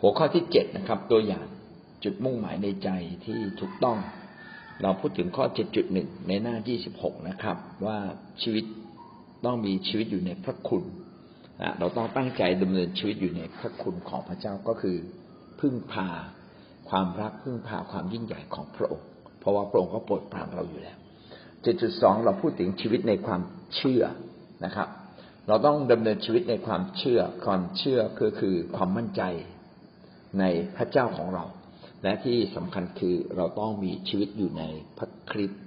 หัวข้อที่เจ็ดนะครับ ตัวอย่างจุดมุ่งหมายในใจที่ถูกต้อง เราพูดถึงข้อเจ็ดจุดหนึ่งในหน้ายี่สิบหกนะครับ ว่าชีวิตต้องมีชีวิตอยู่ในพระคุณเราต้องตั้งใจดำเนินชีวิตอยู่ในพระคุณของพระเจ้าก็คือ พึ่งพาความรักพึ่งพาความยิ่งใหญ่ของพระองค์ เพราะว่าพระองค์ก็โปรดปรานเราอยู่แล้วเจ็ดจุดสองเราพูดถึงชีวิตในความเชื่อนะครับ เราต้องดำเนินชีวิตในความเชื่อความเชื่อก็คือความมั่นใจ ในพระเจ้าของเรา และที่สำคัญคือเราต้องมีชีวิตอยู่ในพระคริสต์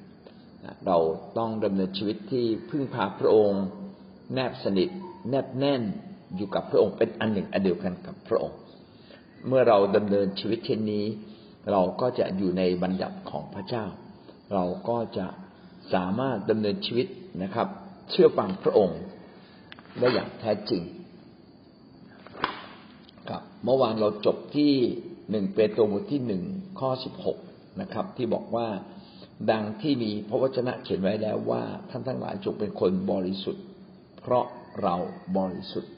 เราต้องดำเนินชีวิตที่พึ่งพาพระองค์ แนบสนิท แนบแน่นอยู่กับพระองค์เป็นอันหนึ่งอันเดียวกันกับพระองค์ เมื่อเราดำเนินชีวิตเช่นนี้ เราก็จะอยู่ในบัญญัติของพระเจ้า เราก็จะสามารถดำเนินชีวิตนะครับ เชื่อฟังพระองค์ได้อย่างแท้จริง เมื่อวานเราจบที่หนึ่งเปโตรบทที่หนึ่งข้อสิบหกนะครับ ที่บอกว่าดังที่มีพระวจนะเขียนไว้แล้วว่า ท่านทั้งหลายจงเป็นคนบริสุทธิ์ เพราะเราบริสุทธิ์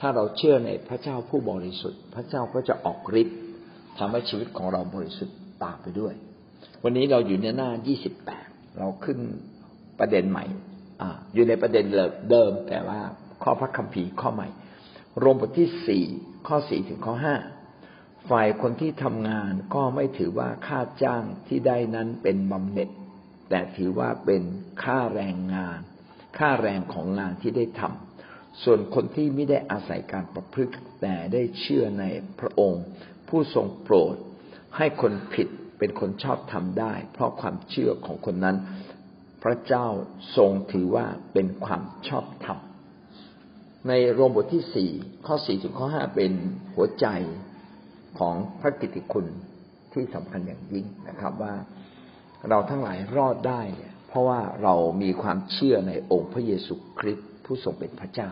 ถ้าเราเชื่อในพระเจ้าผู้บริสุทธิ์ พระเจ้าก็จะออกฤทธิ์ทำให้ชีวิตของเราบริสุทธิ์ตามไปด้วย วันนี้เราอยู่ในหน้ายี่สิบแปดเราขึ้นประเด็นใหม่ออยู่ในประเด็นเดิมแต่ว่าข้อพระคัมภีร์ข้อใหม่ รวมบทที่สี่ข้อสี่ถึงข้อห้าฝ่ายคนที่ทำงานก็ไม่ถือว่าค่าจ้างที่ได้นั้นเป็นบำเหน็จ แต่ถือว่าเป็นค่าแรงงาน ค่าแรงของงานที่ได้ทำส่วนคนที่ไม่ได้อาศัยการประพฤติแต่ได้เชื่อในพระองค์ ผู้ทรงโปรด ให้คนผิดเป็นคนชอบทำได้ เพราะความเชื่อของคนนั้น พระเจ้าทรงถือว่าเป็นความชอบธรรม ในโรมบทที่สี่ข้อสี่ถึงข้อห้าเป็นหัวใจของพระกิตติคุณที่สำคัญอย่างยิ่งนะครับว่าเราทั้งหลายรอดได้เนี่ยเพราะว่าเรามีความเชื่อในองค์พระเยซูคริสต์ผู้ทรงเป็นพระเจ้า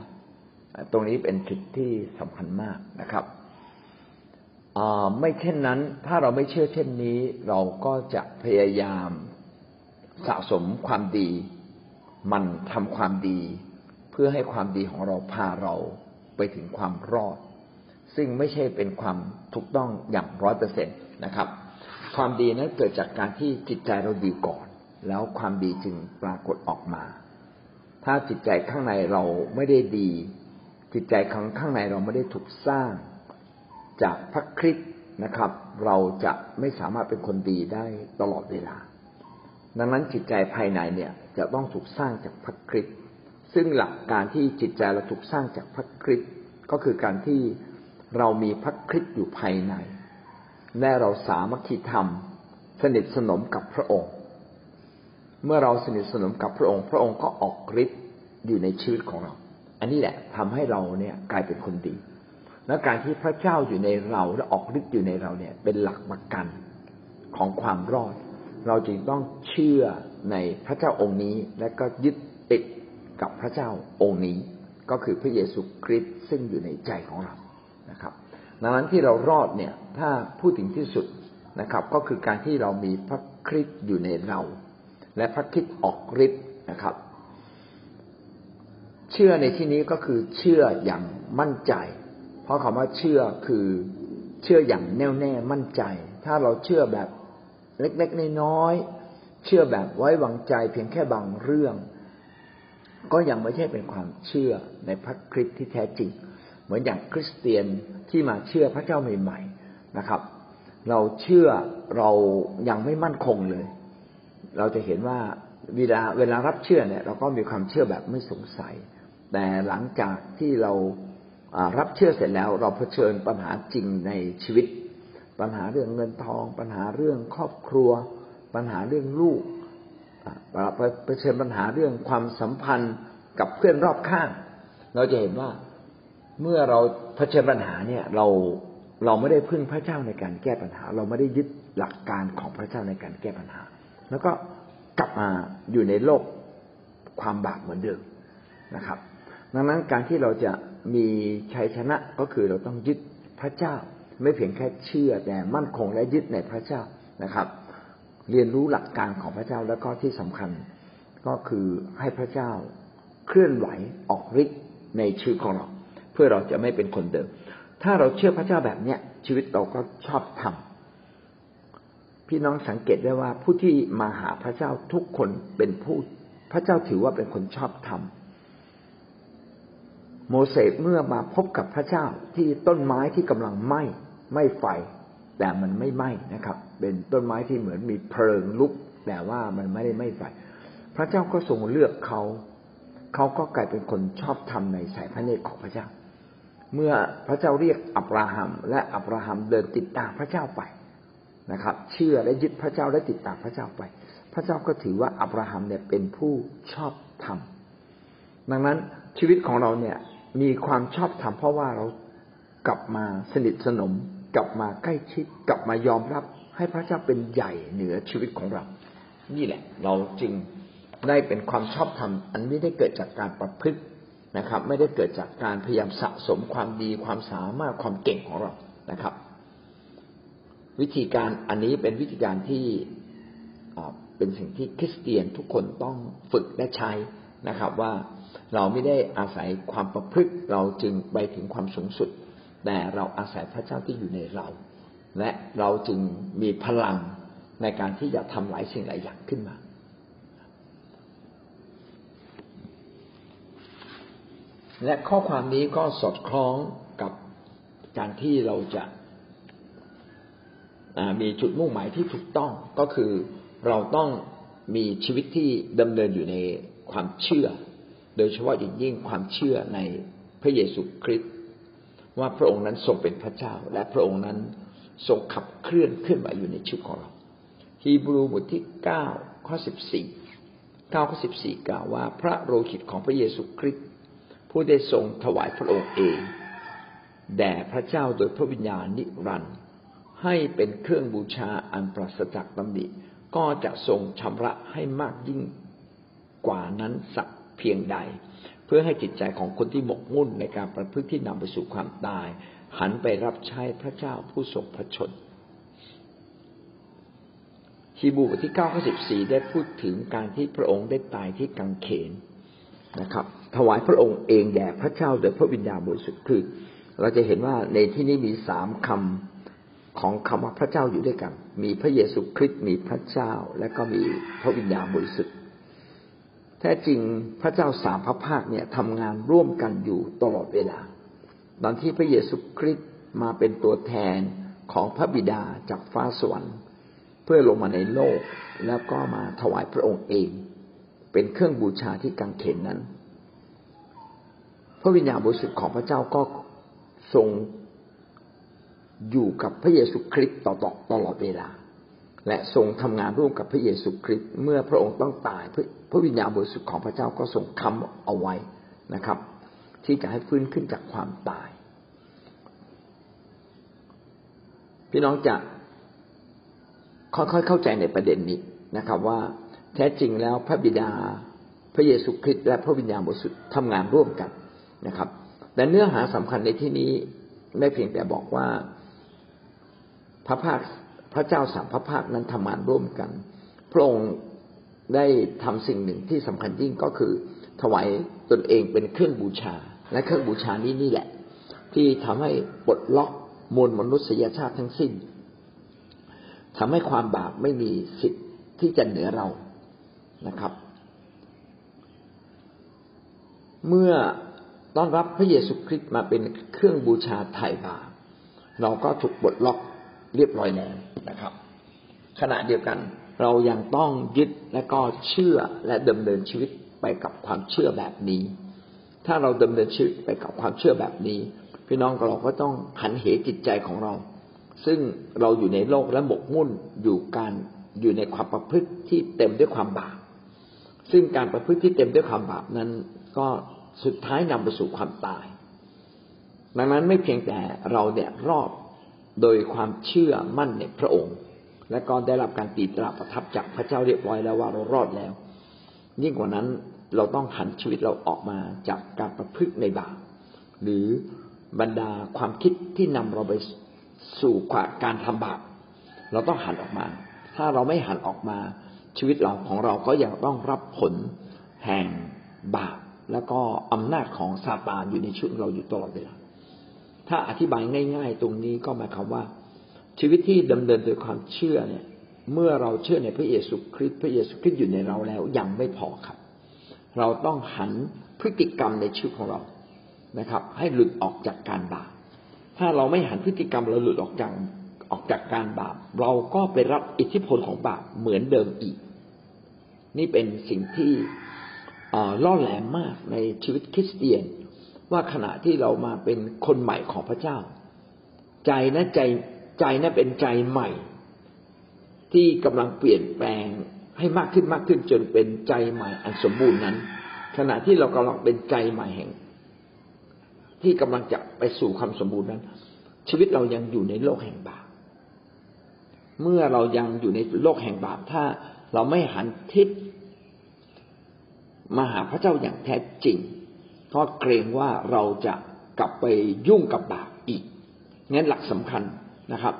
ตรงนี้เป็นจุดที่สำคัญมากนะครับไม่เช่นนั้น ถ้าเราไม่เชื่อเช่นนี้ เราก็จะพยายามสะสมความดี มันทำความดี พื่อให้ความดีของเราพาเราไปถึงความรอด ซึ่งไม่ใช่เป็นความถูกต้องอย่างร้อยเปอร์เซ็นตนะครับ ความดีนั้นเกิดจากการที่จิตใจเราดีก่อน แล้วความดีจึงปรากฏออกมา ถ้าจิตใจข้างในเราไม่ได้ดี จิตใจข้างข้างในเราไม่ได้ถูกสร้าง จากพระคริสต์นะครับ เราจะไม่สามารถเป็นคนดีได้ตลอดเวลา ดังนั้นจิตใจภายในเนี่ยจะต้องถูกสร้างจากพระคริสต์ ซึ่งหลักการที่จิตใจเราถูกสร้างจากพระคริสต์ก็คือการที่เรามีพระคริสต์อยู่ภายใน และเราสามัคคีธรรม สนิทสนมกับพระองค์ เมื่อเราสนิทสนมกับพระองค์ พระองค์ก็ออกฤทธิ์อยู่ในชีวิตของเรา อันนี้แหละทำให้เราเนี่ยกลายเป็นคนดี และการที่พระเจ้าอยู่ในเราและออกฤทธิ์อยู่ในเราเนี่ย เป็นหลักประกันของความรอด เราจึงต้องเชื่อในพระเจ้าองค์นี้และก็ยึดติด กับพระเจ้าองค์นี้ก็คือพระเยซูคริสต์ซึ่งอยู่ในใจของเรานะครับ ดังนั้นที่เรารอดเนี่ยถ้าพูดถึงที่สุดนะครับ ก็คือการที่เรามีพระคริสต์อยู่ในเรา และพระคริสต์ออกฤทธิ์นะครับ เชื่อในที่นี้ก็คือเชื่ออย่างมั่นใจ เพราะคำว่าเชื่อคือเชื่ออย่างแน่วแน่มั่นใจ ถ้าเราเชื่อแบบเล็กๆน้อยๆเชื่อแบบไว้วางใจเพียงแค่บางเรื่อง ก็ยังไม่ใช่เป็นความเชื่อในพระคริสต์ที่แท้จริง เหมือนอย่างคริสเตียนที่มาเชื่อพระเจ้าใหม่ๆนะครับ เราเชื่อเรายังไม่มั่นคงเลย เราจะเห็นว่าเวลาเวลารับเชื่อเนี่ย เราก็มีความเชื่อแบบไม่สงสัย แต่หลังจากที่เรารับเชื่อเสร็จแล้ว เราเผชิญปัญหาจริงในชีวิต ปัญหาเรื่องเงินทอง ปัญหาเรื่องครอบครัว ปัญหาเรื่องลูก เผชิญปัญหาเรื่องความสัมพันธ์กับเพื่อนรอบข้าง เราจะเห็นว่าเมื่อเราเผชิญปัญหาเนี่ยเราเราไม่ได้พึ่งพระเจ้าในการแก้ปัญหา เราไม่ได้ยึดหลักการของพระเจ้าในการแก้ปัญหา แล้วก็กลับมาอยู่ในโลกความบาปเหมือนเดิมนะครับ ดังนั้นการที่เราจะมีชัยชนะก็คือเราต้องยึดพระเจ้า ไม่เพียงแค่เชื่อแต่มั่นคงและยึดในพระเจ้านะครับ เรียนรู้หลักการของพระเจ้าแล้วก็ที่สำคัญก็คือให้พระเจ้าเคลื่อนไหวออกฤทธิ์ในชีวิตของเรา เพื่อเราจะไม่เป็นคนเดิม ถ้าเราเชื่อพระเจ้าแบบเนี้ยชีวิตเราก็ชอบทำพี่น้องสังเกตได้ว่าผู้ที่มาหาพระเจ้าทุกคนเป็นผู้พระเจ้าถือว่าเป็นคนชอบทำโมเสสเมื่อมาพบกับพระเจ้าที่ต้นไม้ที่กำลังไหม้ไม้ไฟ แต่มันไม่ไหม้นะครับ เป็นต้นไม้ที่เหมือนมีเพลิงลุก แต่ว่ามันไม่ได้ไหม้ไฟพระเจ้าก็ทรงเลือกเขาเขาก็กลายเป็นคนชอบธรรมในสายพระเนตรของพระเจ้า เมื่อพระเจ้าเรียกอับราฮัม และอับราฮัมเดินติดตามพระเจ้าไปนะครับ เชื่อและยึดพระเจ้าและติดตามพระเจ้าไป พระเจ้าก็ถือว่าอับราฮัมเนี่ยเป็นผู้ชอบธรรมดังนั้นชีวิตของเราเนี่ยมีความชอบธรรมเพราะว่าเรากลับมาสนิทสนม กลับมาใกล้ชิดกลับมายอมรับ ให้พระเจ้าเป็นใหญ่เหนือชีวิตของเรา นี่แหละ เราจึงได้เป็นความชอบธรรมอันไม่ได้เกิดจากการประพฤตินะครับ ไม่ได้เกิดจากการพยายามสะสมความดีความสามารถความเก่งของเรานะครับ วิธีการอันนี้เป็นวิธีการที่เป็นสิ่งที่คริสเตียนทุกคนต้องฝึกและใช้นะครับ ว่าเราไม่ได้อาศัยความประพฤติเราจึงไปถึงความสูงสุด แต่เราอาศัยพระเจ้าที่อยู่ในเรา และเราจึงมีพลังในการที่จะทำหลายสิ่งหลายอย่างขึ้นมาและข้อความนี้ก็สอดคล้องกับการที่เราจะมีจุดมุ่งหมายที่ถูกต้องก็คือเราต้องมีชีวิตที่ดำเนินอยู่ในความเชื่อ โดยเฉพาะอย่างยิ่งความเชื่อในพระเยซูคริสต์ ว่าพระองค์นั้นทรงเป็นพระเจ้า และพระองค์นั้นทรงขับเคลื่อนขึ้นมาอยู่ในชีวิตของเรา ฮีบรูบทที่เก้าข้อสิบสี่เก้าข้อสิบสี่กล่าวว่า พระโลหิตของพระเยซูคริสต์ผู้ได้ทรงถวายพระองค์เองแด่พระเจ้าโดยพระวิญญาณนิรันดร์ให้เป็นเครื่องบูชาอันปราศจากตำหนิก็จะทรงชำระให้มากยิ่งกว่านั้นสักเพียงใด พื่อให้จิตใจของคนที่หมกมุ่นในการประพฤติที่นำไปสู่ความตาย หันไปรับใช้พระเจ้าผู้ทรงพระชนฮีบูบทที่เก้าข้อสิบสี่ได้พูดถึงการที่พระองค์ได้ตายที่กังเขนนะครับ ถวายพระองค์เองแด่พระเจ้าโดยพระวิญญาณบริสุทธิ์คือ เราจะเห็นว่าในที่นี้มีสามคำของคำว่าพระเจ้าอยู่ด้วยกัน มีพระเยซูคริสต์มีพระเจ้า และก็มีพระวิญญาณบริสุทธิ์ แท้จริงพระเจ้าสามพระภาคเนี่ยทำงานร่วมกันอยู่ตลอดเวลา ตอนที่พระเยซูคริสต์มาเป็นตัวแทนของพระบิดาจากฟ้าสวรรค์ เพื่อลงมาในโลกแล้วก็มาถวายพระองค์เอง เป็นเครื่องบูชาที่กังเขนนั้น พระวิญญาณบริสุทธิ์ของพระเจ้าก็ทรงอยู่กับพระเยซูคริสต์ต่อตตลอดเวลา และทรงทำงานร่วมกับพระเยซูคริสต์เมื่อพระองค์ต้องตายพระวิญญาณบริสุทธิ์ของพระเจ้าก็ทรงค้ำเอาไว้นะครับ ที่จะให้ฟื้นขึ้นจากความตาย พี่น้องจะค่อยๆเข้าใจในประเด็นนี้นะครับ ว่าแท้จริงแล้วพระบิดาพระเยซูคริสต์และพระวิญญาณบริสุทธิ์ทำงานร่วมกันนะครับ แต่เนื้อหาสำคัญในที่นี้ไม่เพียงแต่บอกว่าพระภาค พระเจ้าสามพระภาคนั้นทำงานร่วมกัน พระองค์ได้ทำสิ่งหนึ่งที่สำคัญยิ่งก็คือ ถวายตนเองเป็นเครื่องบูชา และเครื่องบูชานี้นี่แหละ ที่ทำให้ปลดล็อกมวลมนุษยชาติทั้งสิ้นทำให้ความบาปไม่มีสิทธิ์ที่จะเหนือเรานะครับ เมื่อต้อนรับพระเยซูคริสต์มาเป็นเครื่องบูชาไถ่บาปเราก็ถูกบดล็อกเรียบร้อยแล้ว นะครับ ขณะเดียวกันเรายังต้องยึดและก็เชื่อและดำเนินชีวิตไปกับความเชื่อแบบนี้ ถ้าเราดำเนินชีวิตไปกับความเชื่อแบบนี้ พี่น้องเราก็ต้องหันเหจิตใจของเรา ซึ่งเราอยู่ในโลกและหมกมุ่นอยู่การอยู่ในความประพฤติที่เต็มด้วยความบาป ซึ่งการประพฤติที่เต็มด้วยความบาปนั้น ก็สุดท้ายนำไปสู่ความตาย ดังนั้นไม่เพียงแต่เราเนี่ยรอด โดยความเชื่อมั่นในพระองค์ และก็ได้รับการตีตราประทับจากพระเจ้าเรียบร้อยแล้วว่าเรารอดแล้ว ยิ่งกว่านั้นเราต้องหันชีวิตเราออกมาจากการประพฤติในบาปหรือบรรดาความคิดที่นำเราไปสู่การทำบาปเราต้องหันออกมา ถ้าเราไม่หันออกมาชีวิตเราของเราก็ยังต้องรับผลแห่งบาปแล้วก็อำนาจของซาตานอยู่ในชีวิตเราอยู่ตลอดเวลา ถ้าอธิบายง่าย ๆ ตรงนี้ก็หมายความว่า ชีวิตที่ดำเนินโดยความเชื่อเนี่ย เมื่อเราเชื่อในพระเยซูคริสต์พระเยซูคริสต์อยู่ในเราแล้วยังไม่พอครับ เราต้องหันพฤติกรรมในชีวิตของเรานะครับ ให้หลุดออกจากการบาปถ้าเราไม่หันพฤติกรรมเราหลุดออกจากออกจากการบาป เราก็ไปรับอิทธิพลของบาปเหมือนเดิมอีก นี่เป็นสิ่งที่ล่อแหลมมากในชีวิตคริสเตียน ว่าขณะที่เรามาเป็นคนใหม่ของพระเจ้า ใจนะใจใจนะเป็นใจใหม่ ที่กำลังเปลี่ยนแปลงให้มากขึ้นมากขึ้นจนเป็นใจใหม่อันสมบูรณ์นั้น ขณะที่เรากำลังเป็นใจใหม่แห่ง ที่กำลังจะไปสู่ความสมบูรณ์นั้น ชีวิตเรายังอยู่ในโลกแห่งบาปเมื่อเรายังอยู่ในโลกแห่งบาปถ้าเราไม่หันทิศมาหาพระเจ้าอย่างแท้จริง เพราะเกรงว่าเราจะกลับไปยุ่งกับบาปอีกงั้นหลักสำคัญนะครับ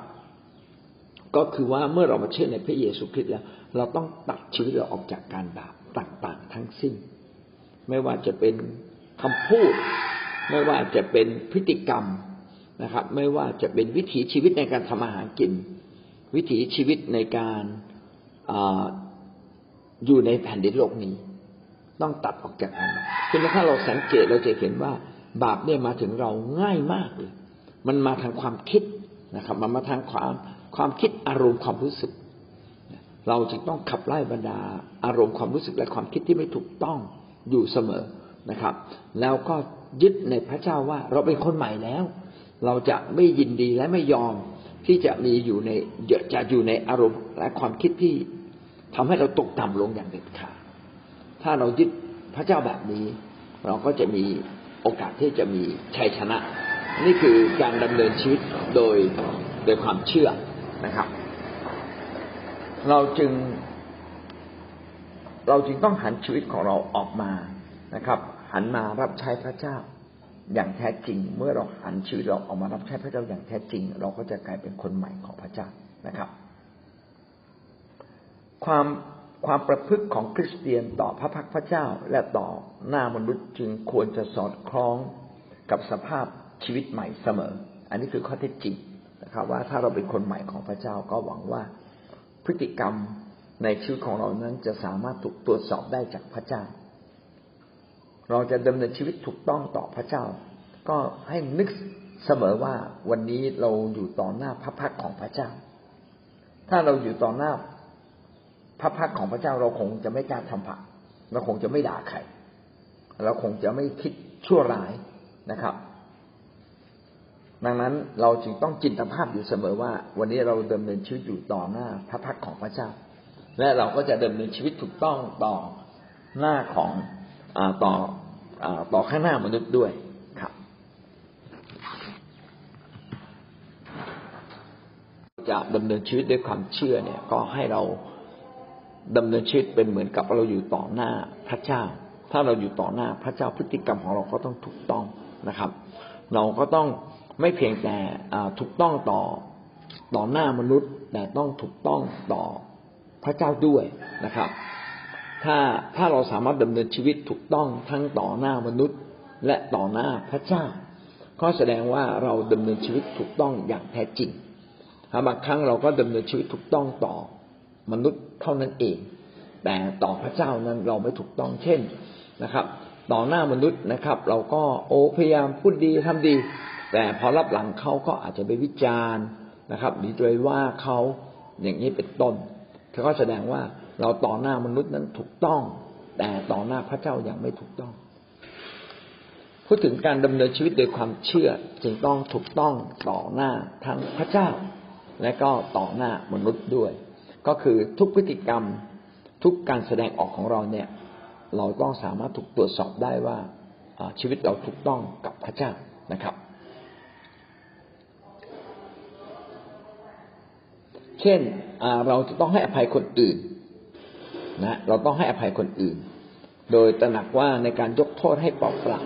ก็คือว่าเมื่อเรามาเชื่อในพระเยซูคริสต์แล้ว เราต้องตัดชีวิตเราออกจากการบาปต่างๆ ทั้งสิ้น ไม่ว่าจะเป็นคำพูด ไม่ว่าจะเป็นพฤติกรรมนะครับ ไม่ว่าจะเป็นวิถีชีวิตในการทำอาหารกิน วิถีชีวิตในการออยู่ในแผ่นดินโลกนี้ ต้องตัดออกจากกันคือถ้าเราสังเกตเราจะเห็นว่าบาปเนี่ยมาถึงเราง่ายมากเลย มันมาทางความคิดนะครับ มันมาทางความความคิดอารมณ์ความรู้สึก เราจึงต้องขับไล่บรรดาอารมณ์ความรู้สึกและความคิดที่ไม่ถูกต้องอยู่เสมอนะครับ แล้วก็ยึดในพระเจ้าว่าเราเป็นคนใหม่แล้ว เราจะไม่ยินดีและไม่ยอมที่จะมีอยู่ในจะอยู่ในอารมณ์และความคิดที่ทำให้เราตกต่ำลงอย่างเด็ดขาด ถ้าเรายึดพระเจ้าแบบนี้ เราก็จะมีโอกาสที่จะมีชัยชนะ นี่คือการดำเนินชีวิตโดยโดยความเชื่อนะครับ เราจึง เราจึงต้องหันชีวิตของเราออกมานะครับ หันมารับใช้พระเจ้าอย่างแท้จริง เมื่อเราหันชีวิตเราออกมารับใช้พระเจ้าอย่างแท้จริง เราก็จะกลายเป็นคนใหม่ของพระเจ้านะครับ ความ ความประพฤติของคริสเตียนต่อพระพักพระเจ้าและต่อหน้ามนุษย์จึงควรจะสอดคล้องกับสภาพชีวิตใหม่เสมอ อันนี้คือข้อเท็จจริงนะครับ ว่าถ้าเราเป็นคนใหม่ของพระเจ้าก็หวังว่าพฤติกรรมในชีวิตของเรานั้นจะสามารถถูกตรวจสอบได้จากพระเจ้า เราจะดำเนินชีวิตถูกต้องต่อพระเจ้า ก็ให้นึกเสมอว่าวันนี้เราอยู่ต่อหน้าพระพักของพระเจ้า ถ้าเราอยู่ต่อหน้า พระพักของพระเจ้าเราคงจะไม่กล้าทำผักเราคงจะไม่ด่าใครเราคงจะไม่คิดชั่วร้ายนะครับ ดังนั้นเราจึงต้องจินตภาพอยู่เสมอว่า วันนี้เราดำเนินชีวิตอยู่ต่อหน้าพระพักของพระเจ้า และเราก็จะดำเนินชีวิตถูกต้องต่อหน้าของต่อต่อข้างหน้ามนุษย์ด้วยครับจะดำเนินชีวิตด้วยความเชื่อเนี่ย ก็ให้เรา ดำเนินชีวิตเป็นเหมือนกับเราอยู่ต่อหน้าพระเจ้า ถ้าเราอยู่ต่อหน้าพระเจ้าพฤติกรรมของเราก็ต้องถูกต้องนะครับ เราก็ต้องไม่เพียงแต่ถูกต้องต่อต่อหน้ามนุษย์ แต่ต้องถูกต้องต่อพระเจ้าด้วยนะครับ ถ้าถ้าเราสามารถดำเนินชีวิตถูกต้องทั้งต่อหน้ามนุษย์ และต่อหน้าพระเจ้า ก็แสดงว่าเราดำเนินชีวิตถูกต้องอย่างแท้จริงบางครั้งเราก็ดำเนินชีวิตถูกต้องต่อ มนุษย์เท่านั้นเอง แต่ต่อพระเจ้านั้นเราไม่ถูกต้องเช่นนะครับ ต่อหน้ามนุษย์นะครับ เราก็โอ้พยายามพูดดีทำดี แต่พอรับหลังเขาก็อาจจะไปวิจารณ์นะครับหรือโดยว่าเขาอย่างนี้เป็นต้นเขาก็แสดงว่าเราต่อหน้ามนุษย์นั้นถูกต้อง แต่ต่อหน้าพระเจ้าอย่างไม่ถูกต้องพูดถึงการดำเนินชีวิตโดยความเชื่อจึงต้องถูกต้องต่อหน้าทั้งพระเจ้า และก็ต่อหน้ามนุษย์ด้วย ก็คือทุกพฤติกรรมทุกการแสดงออกของเราเนี่ย เราต้องสามารถถูกตรวจสอบได้ว่าชีวิตเราถูกต้องกับพระเจ้านะครับ เช่นเราจะต้องให้อภัยคนอื่นนะเราต้องให้อภัยคนอื่น โดยตระหนักว่าในการยกโทษให้เปล่าเปล่า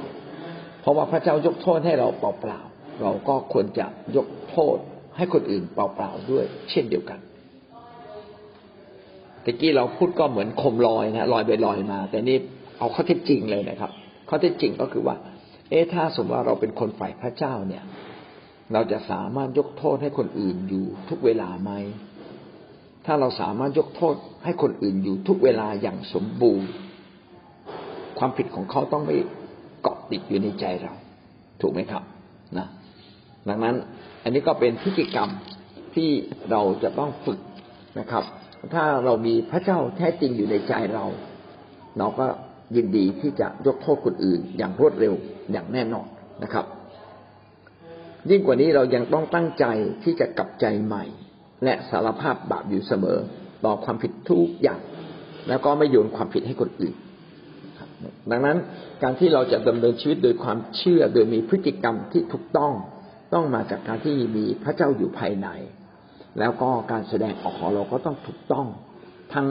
เพราะว่าพระเจ้ายกโทษให้เราเปล่าเปล่าเราก็ควรจะยกโทษให้คนอื่นเปล่าเปล่าด้วย เช่นเดียวกัน ตะกี้เราพูดก็เหมือนคมลอยนะลอยไปลอยมา แต่นี่เอาข้อเท็จจริงเลยนะครับข้อเท็จจริงก็คือว่า เอ๊ะถ้าสมมติว่าเราเป็นคนฝ่ายพระเจ้าเนี่ย เราจะสามารถยกโทษให้คนอื่นอยู่ทุกเวลาไหมถ้าเราสามารถยกโทษให้คนอื่นอยู่ทุกเวลาอย่างสมบูรณ์ ความผิดของเขาต้องไม่เกาะติดอยู่ในใจเรา ถูกไหมครับนะดังนั้นอันนี้ก็เป็นพฤติกรรมที่เราจะต้องฝึกนะครับ ถ้าเรามีพระเจ้าแท้จริงอยู่ในใจเรา เราก็ยินดีที่จะยกโทษคนอื่น อย่างรวดเร็วอย่างแน่นอนนะครับ ยิ่งกว่านี้เรายังต้องตั้งใจที่จะกลับใจใหม่ และสารภาพบาปอยู่เสมอ ต่อความผิดทุกอย่าง แล้วก็ไม่โยนความผิดให้คนอื่นดังนั้นการที่เราจะดำเนินชีวิตโดยความเชื่อโดยมีพฤติกรรมที่ถูกต้องต้องมาจากการที่มีพระเจ้าอยู่ภายใน แล้วก็การแสดงออกของเราก็ต้องถูกต้องทั้ง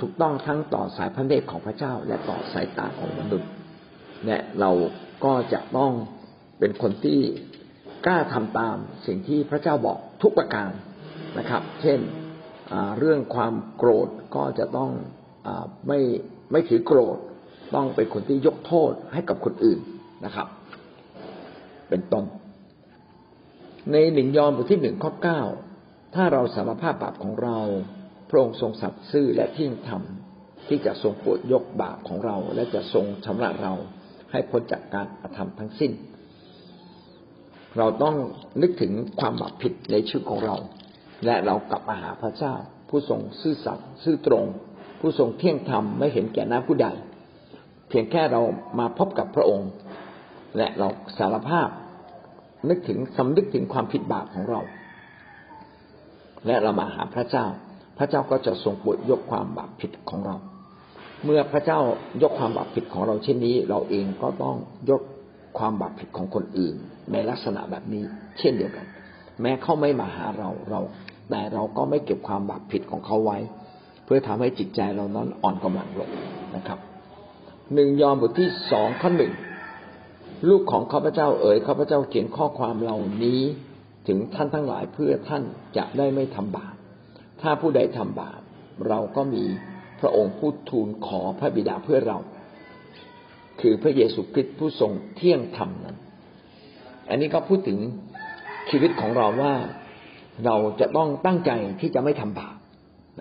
ถูกต้องทั้งต่อสายพระเนตรของพระเจ้า และต่อสายตาของมนุษย์และเราก็จะต้องเป็นคนที่กล้าทำตามสิ่งที่พระเจ้าบอกทุกประการนะครับ เช่นเรื่องความโกรธก็จะต้องอไม่ไม่ถือโกรธ ต้องเป็นคนที่ยกโทษให้กับคนอื่นนะครับ เป็นต้นในหนึ่งยอห์นบทที่หนึ่งข้อเก้า ถ้าเราสารภาพบาปของเรา พระองค์ทรงสัตย์ซื่อและเที่ยงธรรมที่จะทรงโปรดยกบาปของเรา และจะทรงชำระเราให้พ้นจากการอธรรมทั้งสิ้น เราต้องนึกถึงความบาปผิดในชีวิตของเรา และเรากลับมาหาพระเจ้า ผู้ทรงซื่อสัตย์ซื่อตรง ผู้ทรงเที่ยงธรรมไม่เห็นแก่หน้าผู้ใด เพียงแค่เรามาพบกับพระองค์ และเราสารภาพนึกถึงสำนึกถึงความผิดบาปของเรา และเรามาหาพระเจ้า พระเจ้าก็จะทรงโปรดยกความบาปผิดของเรา เมื่อพระเจ้ายกความบาปผิดของเราเช่นนี้ เราเองก็ต้องยกความบาปผิดของคนอื่น ในลักษณะแบบนี้ เช่นเดียวกัน แม้เขาไม่มาหาเราเรา แต่เราก็ไม่เก็บความบาปผิดของเขาไว้ เพื่อทำให้จิตใจเรานั้นอ่อนกำลังลงนะครับหนึ่งยอห์นบทที่สองข้อหนึ่งลูกของข้าพเจ้าเอ๋ยข้าพเจ้าเขียนข้อความเหล่านี้ ถึงท่านทั้งหลายเพื่อท่านจะได้ไม่ทำบาปถ้าผู้ใดทำบาปเราก็มีพระองค์ผู้ทูลขอพระบิดาเพื่อเรา คือพระเยซูคริสต์ผู้ทรงเที่ยงธรรมนั้น อันนี้ก็พูดถึงชีวิตของเราว่าเราจะต้องตั้งใจที่จะไม่ทำบาป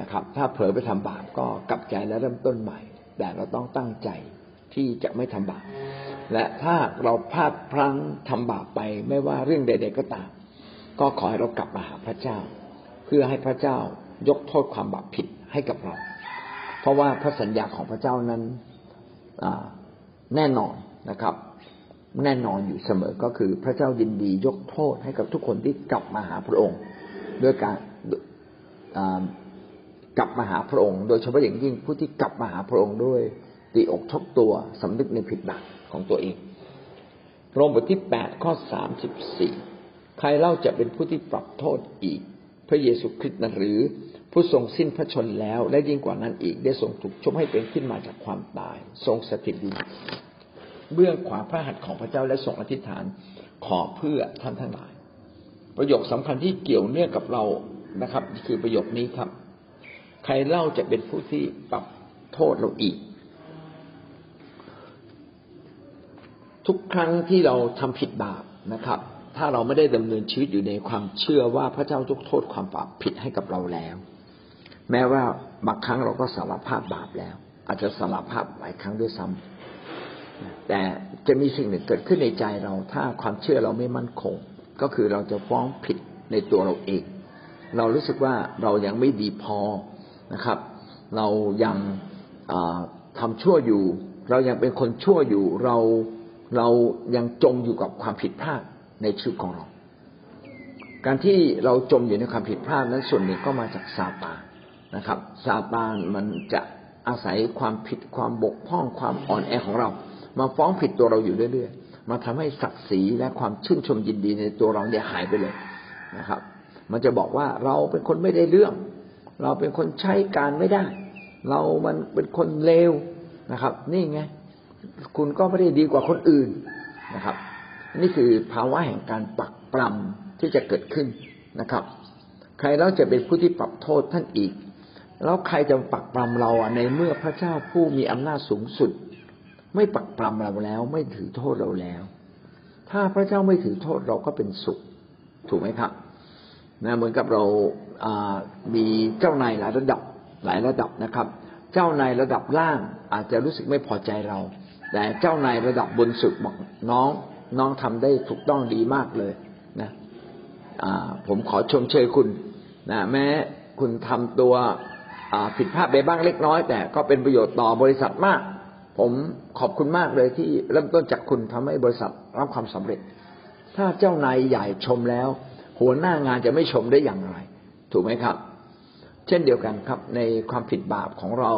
นะครับ ถ้าเผลอไปทำบาปก็กลับใจและเริ่มต้นใหม่ แต่เราต้องตั้งใจที่จะไม่ทำบาปและถ้าเราพลาดพลั้งทำบาปไปไม่ว่าเรื่องใด ๆ ก็ตาม ก็ขอให้เรากลับมาหาพระเจ้า เพื่อให้พระเจ้ายกโทษความบาปผิดให้กับเรา เพราะว่าพระสัญญาของพระเจ้านั้นแน่นอนนะครับ แน่นอนอยู่เสมอก็คือพระเจ้ายินดียกโทษให้กับทุกคนที่กลับมาหาพระองค์ ด้วยการกลับมาหาพระองค์ โดยเฉพาะอย่างยิ่งผู้ที่กลับมาหาพระองค์ด้วยตีอกทบตัวสำนึกในผิดบาปของตัวเองโรมบทที่แปดข้อสามสิบสี่ ใครเล่าจะเป็นผู้ที่ปรับโทษอีก พระเยซูคริสต์นั้นหรือผู้ทรงสิ้นพระชนแล้ว และยิ่งกว่านั้นอีกได้ทรงถูกชมให้เป็นขึ้นมาจากความตาย ทรงสถิตอยู่เบื้องขวาพระหัตถ์ของพระเจ้าและทรงอธิษฐานขอเพื่อท่านทั้งหลาย ประโยคสำคัญที่เกี่ยวเนื่องกับเรานะครับ คือประโยคนี้ครับ ใครเล่าจะเป็นผู้ที่ปรับโทษเราอีก ทุกครั้งที่เราทำผิดบาปนะครับ ถ้าเราไม่ได้ดำเนินชีวิตอยู่ในความเชื่อว่าพระเจ้ายกโทษความบาปผิดให้กับเราแล้ว แม้ว่าบางครั้งเราก็สารภาพบาปแล้ว อาจจะสารภาพหลายครั้งด้วยซ้ำแต่จะมีสิ่งหนึ่งเกิดขึ้นในใจเรา ถ้าความเชื่อเราไม่มั่นคง ก็คือเราจะฟ้องผิดในตัวเราเอง เรารู้สึกว่าเรายังไม่ดีพอนะครับ เรายังทำชั่วอยู่ เรายังเป็นคนชั่วอยู่ เราเรายังจมอยู่กับความผิดพลาด ในชีวิตของเรา การที่เราจมอยู่ในความผิดพลาดนั้นส่วนหนึ่งก็มาจากซาตานนะครับซาตานมันจะอาศัยความผิดความบกพร่องความอ่อนแอของเรา มาฟ้องผิดตัวเราอยู่เรื่อยๆ มาทำให้ศักดิ์ศรีและความชื่นชมยินดีในตัวเราเนี่ยหายไปเลยนะครับ มันจะบอกว่าเราเป็นคนไม่ได้เรื่อง เราเป็นคนใช้การไม่ได้ เรามันเป็นคนเลวนะครับ นี่ไง คุณก็ไม่ได้ดีกว่าคนอื่นนะครับ นี่คือภาวะแห่งการปักปรำที่จะเกิดขึ้นนะครับ ใครแล้วจะเป็นผู้ที่ปรับโทษท่านอีก แล้วใครจะปักปรำเราในเมื่อพระเจ้าผู้มีอำนาจสูงสุด ไม่ปักปรำเราแล้ว ไม่ถือโทษเราแล้ว ถ้าพระเจ้าไม่ถือโทษเราก็เป็นสุข ถูกไหมครับนะเหมือนกับเรามีเจ้านายหลายระดับหลายระดับนะครับ เจ้านายระดับล่างอาจจะรู้สึกไม่พอใจเรา แต่เจ้านายระดับบนสุดบอกน้อง น้องทำได้ถูกต้องดีมากเลยนะผมขอชมเชยคุณนะแม้คุณทำตัวผิดพลาดไปบ้างเล็กน้อย แต่ก็เป็นประโยชน์ต่อบริษัทมาก ผมขอบคุณมากเลยที่เริ่มต้นจากคุณทำให้บริษัทรับความสำเร็จ ถ้าเจ้านายใหญ่ชมแล้ว หัวหน้างานจะไม่ชมได้อย่างไร ถูกไหมครับ เช่นเดียวกันครับ ในความผิดบาปของเรา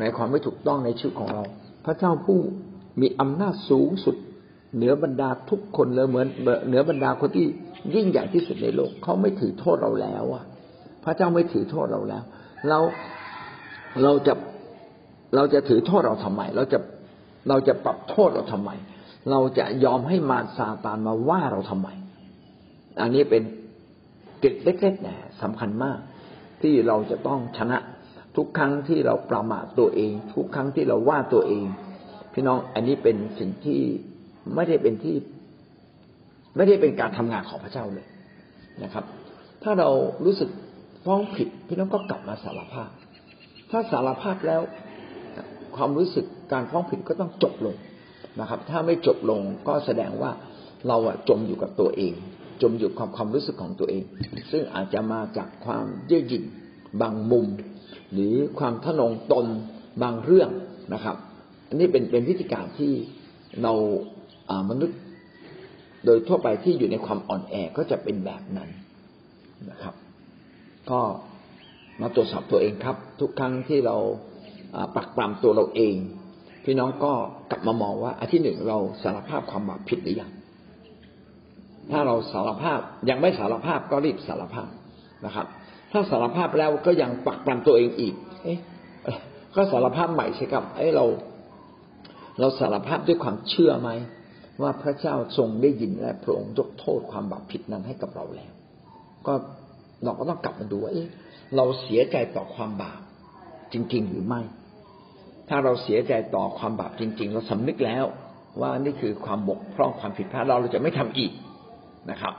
ในความไม่ถูกต้องในชีวิตของเรา พระเจ้าผู้มีอำนาจสูงสุด เหนือบรรดาทุกคนเลยเหมือนเหนือบรรดาคนที่ยิ่งใหญ่ที่สุดในโลกเขาไม่ถือโทษเราแล้วอะ พระเจ้าไม่ถือโทษเราแล้ว เราเราจะเราจะถือโทษเราทำไม เราจะเราจะปรับโทษเราทำไม เราจะยอมให้มารซาตานมาว่าเราทำไม อันนี้เป็นเกตเล็กๆนะสำคัญมาก ที่เราจะต้องชนะทุกครั้งที่เราประมาทตัวเอง ทุกครั้งที่เราว่าตัวเอง พี่น้องอันนี้เป็นสิ่งที่ ไม่ได้เป็นที่ ไม่ได้เป็นการทำงานของพระเจ้าเลยนะครับ ถ้าเรารู้สึกฟ้องผิดพี่น้องก็กลับมาสารภาพ ถ้าสารภาพแล้ว ความรู้สึกการฟ้องผิดก็ต้องจบลงนะครับ ถ้าไม่จบลงก็แสดงว่าเราอะจมอยู่กับตัวเอง จมอยู่กับความรู้สึกของตัวเอง ซึ่งอาจจะมาจากความเย่อหยิ่งบางมุม หรือความทะนงตนบางเรื่องนะครับ อันนี้เป็นเป็นวิธีการที่เรา มนุษย์โดยทั่วไปที่อยู่ในความอ่อนแอก็จะเป็นแบบนั้นนะครับ ก็มาตรวจสอบตัวเองครับ ทุกครั้งที่เราปักปรำตัวเราเอง พี่น้องก็กลับมามองว่าอันที่หนึ่งเราสารภาพความบาปผิดหรือยังถ้าเราสารภาพยังไม่สารภาพก็รีบสารภาพนะครับ ถ้าสารภาพแล้วก็ยังปักปรำตัวเองอีก เอ๊ะก็สารภาพใหม่ใช่ครับ เอ้เรา เราสารภาพด้วยความเชื่อไหม ว่าพระเจ้าทรงได้ยินและพระองค์ยกโทษความบาปผิดนั้นให้กับเราแล้ว ก็เราก็ต้องกลับมาดูว่าเราเสียใจต่อความบาปจริง ๆ หรือไม่ ถ้าเราเสียใจต่อความบาปจริง ๆ เราสำนึกแล้วว่านี่คือความบกพร่องความผิดพลาดเราเราจะไม่ทำอีกนะครับ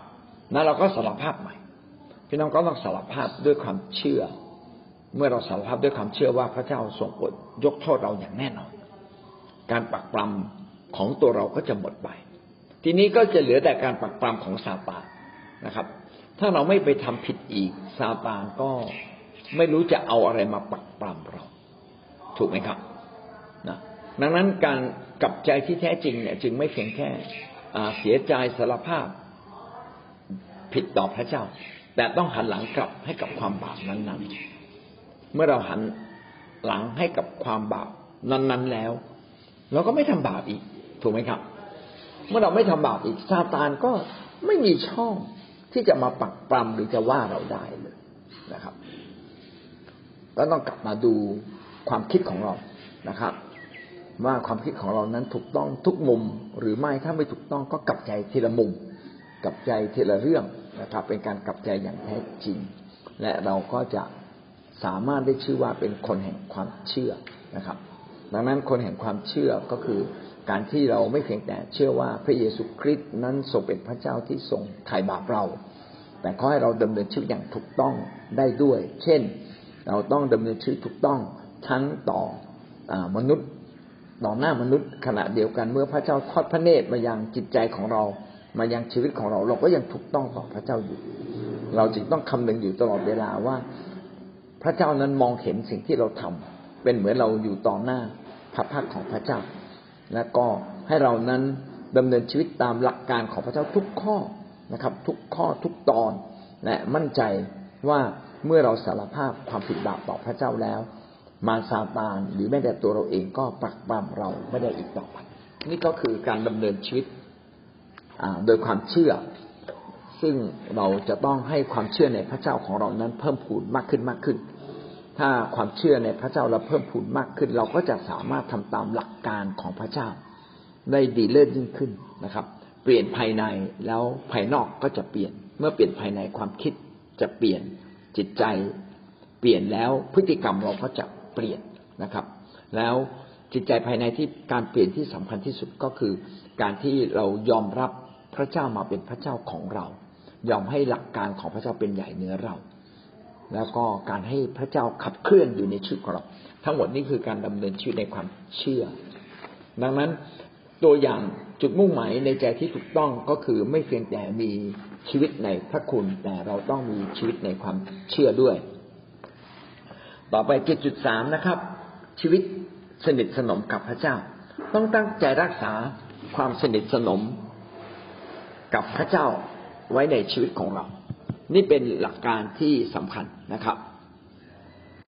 นั้นเราก็สารภาพใหม่พี่น้องก็ต้องสารภาพด้วยความเชื่อ เมื่อเราสารภาพด้วยความเชื่อว่าพระเจ้าทรงโปรดยกโทษเราอย่างแน่นอน การปักปรำ ของตัวเราก็จะหมดไป ทีนี้ก็จะเหลือแต่การปักปรำของซาตานนะครับ ถ้าเราไม่ไปทำผิดอีกซาตานก็ไม่รู้จะเอาอะไรมาปักปรำเรา ถูกไหมครับนะดังนั้นการกลับใจที่แท้จริงเนี่ย จึงไม่เพียงแค่เสียใจสารภาพผิดต่อพระเจ้า แต่ต้องหันหลังกลับให้กับความบาปนั้นๆ เมื่อเราหันหลังให้กับความบาปนั้นๆแล้ว เราก็ไม่ทำบาปอีก ถูกไหมครับ เมื่อเราไม่ทำบาปอีกซาตานก็ไม่มีช่องที่จะมาปักปรำหรือจะว่าเราได้เลยนะครับก็ต้องกลับมาดูความคิดของเรานะครับ ว่าความคิดของเรานั้นถูกต้องทุกมุมหรือไม่ถ้าไม่ถูกต้องก็กลับใจทีละมุม กลับใจทีละเรื่องนะครับ เป็นการกลับใจอย่างแท้จริง และเราก็จะสามารถได้ชื่อว่าเป็นคนแห่งความเชื่อนะครับ ดังนั้นคนแห่งความเชื่อก็คือ การที่เราไม่เพียงแต่เชื่อว่าพระเยซูคริสต์นั้นทรงเป็นพระเจ้าที่ทรงไถ่บาปเรา แต่ขอให้เราดำเนินชีวิตอย่างถูกต้องได้ด้วย เช่น เราต้องดำเนินชีวิตถูกต้องทั้งต่ออมนุษย์ต่อหน้ามนุษย์ขณะเดียวกันเมื่อพระเจ้าทอดพระเนตรมายังจิตใจของเรา มายังชีวิตของเรา เราก็ยังถูกต้องต่อพระเจ้าอยู่ เราจึงต้องคำนึงอยู่ตลอดเวลาว่า พระเจ้านั้นมองเห็นสิ่งที่เราทำเป็นเหมือนเราอยู่ต่อหน้าพระพักของพระเจ้า และก็ให้เรานั้นดำเนินชีวิตตามหลักการของพระเจ้าทุกข้อนะครับ ทุกข้อทุกตอน และมั่นใจว่าเมื่อเราสารภาพความผิดบาปต่อพระเจ้าแล้ว มารซาตานหรือแม้แต่ตัวเราเองก็ปักปามเราไม่ได้อีกต่อไปนี่ก็คือการดำเนินชีวิตโดยความเชื่อ ซึ่งเราจะต้องให้ความเชื่อในพระเจ้าของเรานั้นเพิ่มพูนมากขึ้นมากขึ้น ถ้าความเชื่อในพระเจ้าเราเพิ่มพูนมากขึ้น เราก็จะสามารถทำตามหลักการของพระเจ้า ได้ดีเลิศยิ่งขึ้นนะครับ เปลี่ยนภายในแล้วภายนอกก็จะเปลี่ยน เมื่อเปลี่ยนภายในความคิดจะเปลี่ยนจิตใจ เปลี่ยนแล้วพฤติกรรมเราก็จะเปลี่ยนนะครับ แล้วจิตใจภายในที่การเปลี่ยนที่สำคัญที่สุดก็คือ การที่เรายอมรับพระเจ้ามาเป็นพระเจ้าของเรา ยอมให้หลักการของพระเจ้าเป็นใหญ่เหนือเรา แล้วก็การให้พระเจ้าขับเคลื่อนอยู่ในชีวิตของเรา ทั้งหมดนี้คือการดำเนินชีวิตในความเชื่อ ดังนั้นตัวอย่างจุดมุ่งหมายในใจที่ถูกต้องก็คือไม่เพียงแต่มีชีวิตในพระคุณ แต่เราต้องมีชีวิตในความเชื่อด้วย ต่อไปเจจุดสามนะครับ ชีวิตสนิทสนมกับพระเจ้า ต้องตั้งใจรักษาความสนิทสนมกับพระเจ้าไว้ในชีวิตของเรา นี่เป็นหลักการที่สำคัญนะครับ